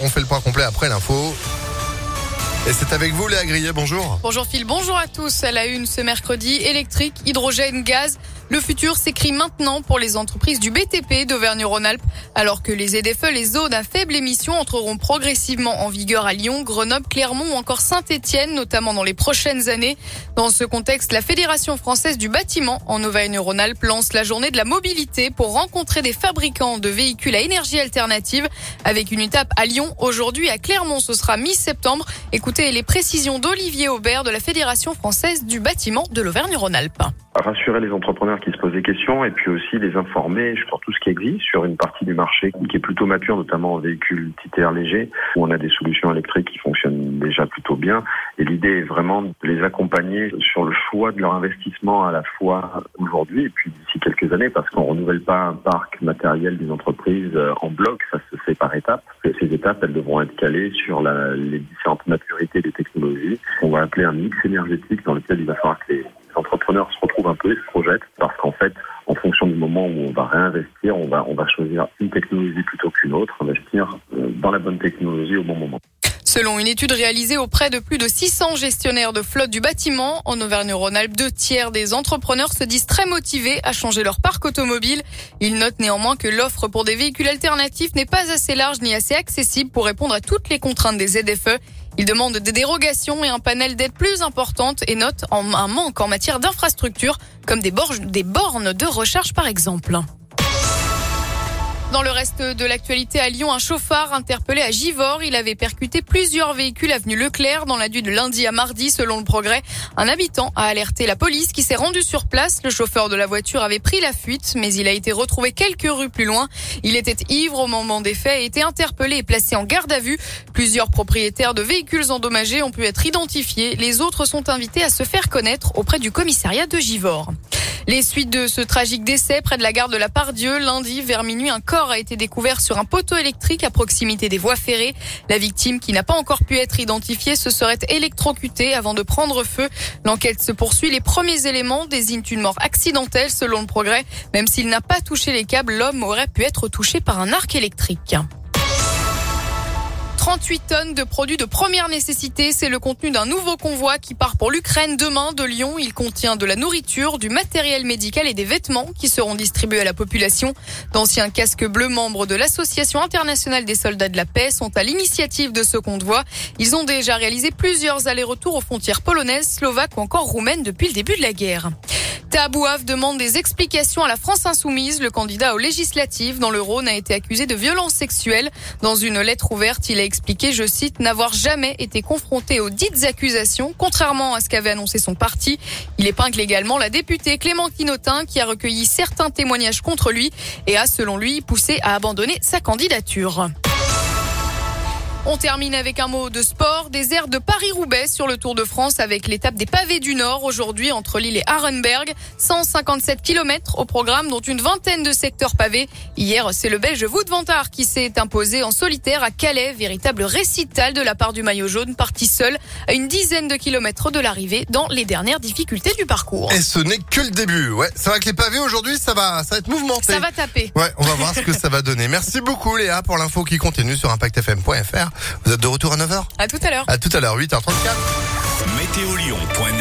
On fait le point complet après l'info. Et c'est avec vous, Léa Grillet, bonjour. Bonjour Phil, bonjour à tous. À la une ce mercredi, électrique, hydrogène, gaz. Le futur s'écrit maintenant pour les entreprises du BTP d'Auvergne-Rhône-Alpes, alors que les ZFE, les zones à faible émission, entreront progressivement en vigueur à Lyon, Grenoble, Clermont ou encore Saint-Etienne, notamment dans les prochaines années. Dans ce contexte, la Fédération française du bâtiment en Auvergne-Rhône-Alpes lance la journée de la mobilité pour rencontrer des fabricants de véhicules à énergie alternative, avec une étape à Lyon aujourd'hui, à Clermont, ce sera mi-septembre. Écoutez les précisions d'Olivier Aubert de la Fédération française du bâtiment de l'Auvergne-Rhône-Alpes rassurer les entrepreneurs qui se posent des questions et puis aussi les informer sur tout ce qui existe sur une partie du marché qui est plutôt mature, notamment en véhicules utilitaires légers, où on a des solutions électriques qui fonctionnent déjà plutôt bien. Et l'idée est vraiment de les accompagner sur le choix de leur investissement à la fois aujourd'hui et puis d'ici quelques années, parce qu'on renouvelle pas un parc matériel des entreprises euh, en bloc, ça se fait par étapes. Et ces étapes, elles devront être calées sur les différentes maturités des technologies. On va appeler un mix énergétique dans lequel il va falloir que les entrepreneurs se retrouvent un peu et se projettent parce qu'en fait, en fonction du moment où on va réinvestir, on va, on va choisir une technologie plutôt qu'une autre, investir euh, dans la bonne technologie au bon moment. Selon une étude réalisée auprès de plus de 600 gestionnaires de flotte du bâtiment en Auvergne-Rhône-Alpes, deux tiers des entrepreneurs se disent très motivés à changer leur parc automobile. Ils notent néanmoins que l'offre pour des véhicules alternatifs n'est pas assez large ni assez accessible pour répondre à toutes les contraintes des ZFE. Ils demandent des dérogations et un panel d'aides plus importantes et notent un manque en matière d'infrastructures comme des bornes de recharge par exemple. Dans le reste de l'actualité à Lyon, un chauffard interpellé à Givors. Il avait percuté plusieurs véhicules avenue Leclerc dans la nuit de lundi à mardi, selon le progrès. Un habitant a alerté la police qui s'est rendue sur place. Le chauffeur de la voiture avait pris la fuite, mais il a été retrouvé quelques rues plus loin. Il était ivre au moment des faits et été interpellé et placé en garde à vue. Plusieurs propriétaires de véhicules endommagés ont pu être identifiés. Les autres sont invités à se faire connaître auprès du commissariat de Givors. Les suites de ce tragique décès près de la gare de la Pardieu, lundi vers minuit, un corps a été découvert sur un poteau électrique à proximité des voies ferrées. La victime, qui n'a pas encore pu être identifiée, se serait électrocutée avant de prendre feu. L'enquête se poursuit. Les premiers éléments désignent une mort accidentelle selon le progrès. Même s'il n'a pas touché les câbles, l'homme aurait pu être touché par un arc électrique. 38 tonnes de produits de première nécessité. C'est le contenu d'un nouveau convoi qui part pour l'Ukraine demain de Lyon. Il contient de la nourriture, du matériel médical et des vêtements qui seront distribués à la population. D'anciens casques bleus membres de l'Association internationale des soldats de la paix sont à l'initiative de ce convoi. Ils ont déjà réalisé plusieurs allers-retours aux frontières polonaises, slovaques ou encore roumaines depuis le début de la guerre. Tabouaf demande des explications à la France insoumise. Le candidat aux législatives dans le Rhône a été accusé de violences sexuelles. Dans une lettre ouverte, il a expliqué, je cite, n'avoir jamais été confronté aux dites accusations, contrairement à ce qu'avait annoncé son parti. Il épingle également la députée Clémentine Autain qui a recueilli certains témoignages contre lui et a, selon lui, poussé à abandonner sa candidature. On termine avec un mot de sport. Des airs de Paris-Roubaix sur le Tour de France avec l'étape des pavés du Nord aujourd'hui entre Lille et Arenberg. 157 km au programme dont une vingtaine de secteurs pavés. Hier, c'est le Belge Wout van Aert qui s'est imposé en solitaire à Calais. Véritable récital de la part du maillot jaune parti seul à une dizaine de kilomètres de l'arrivée dans les dernières difficultés du parcours. Et ce n'est que le début. Ouais, c'est vrai que les pavés aujourd'hui, ça va, ça va être mouvementé. Ça va taper. Ouais, on va voir ce que ça va donner. Merci beaucoup Léa pour l'info qui continue sur impactfm.fr. Vous êtes de retour à 9h À tout à l'heure. À tout à l'heure, 8h34. Météo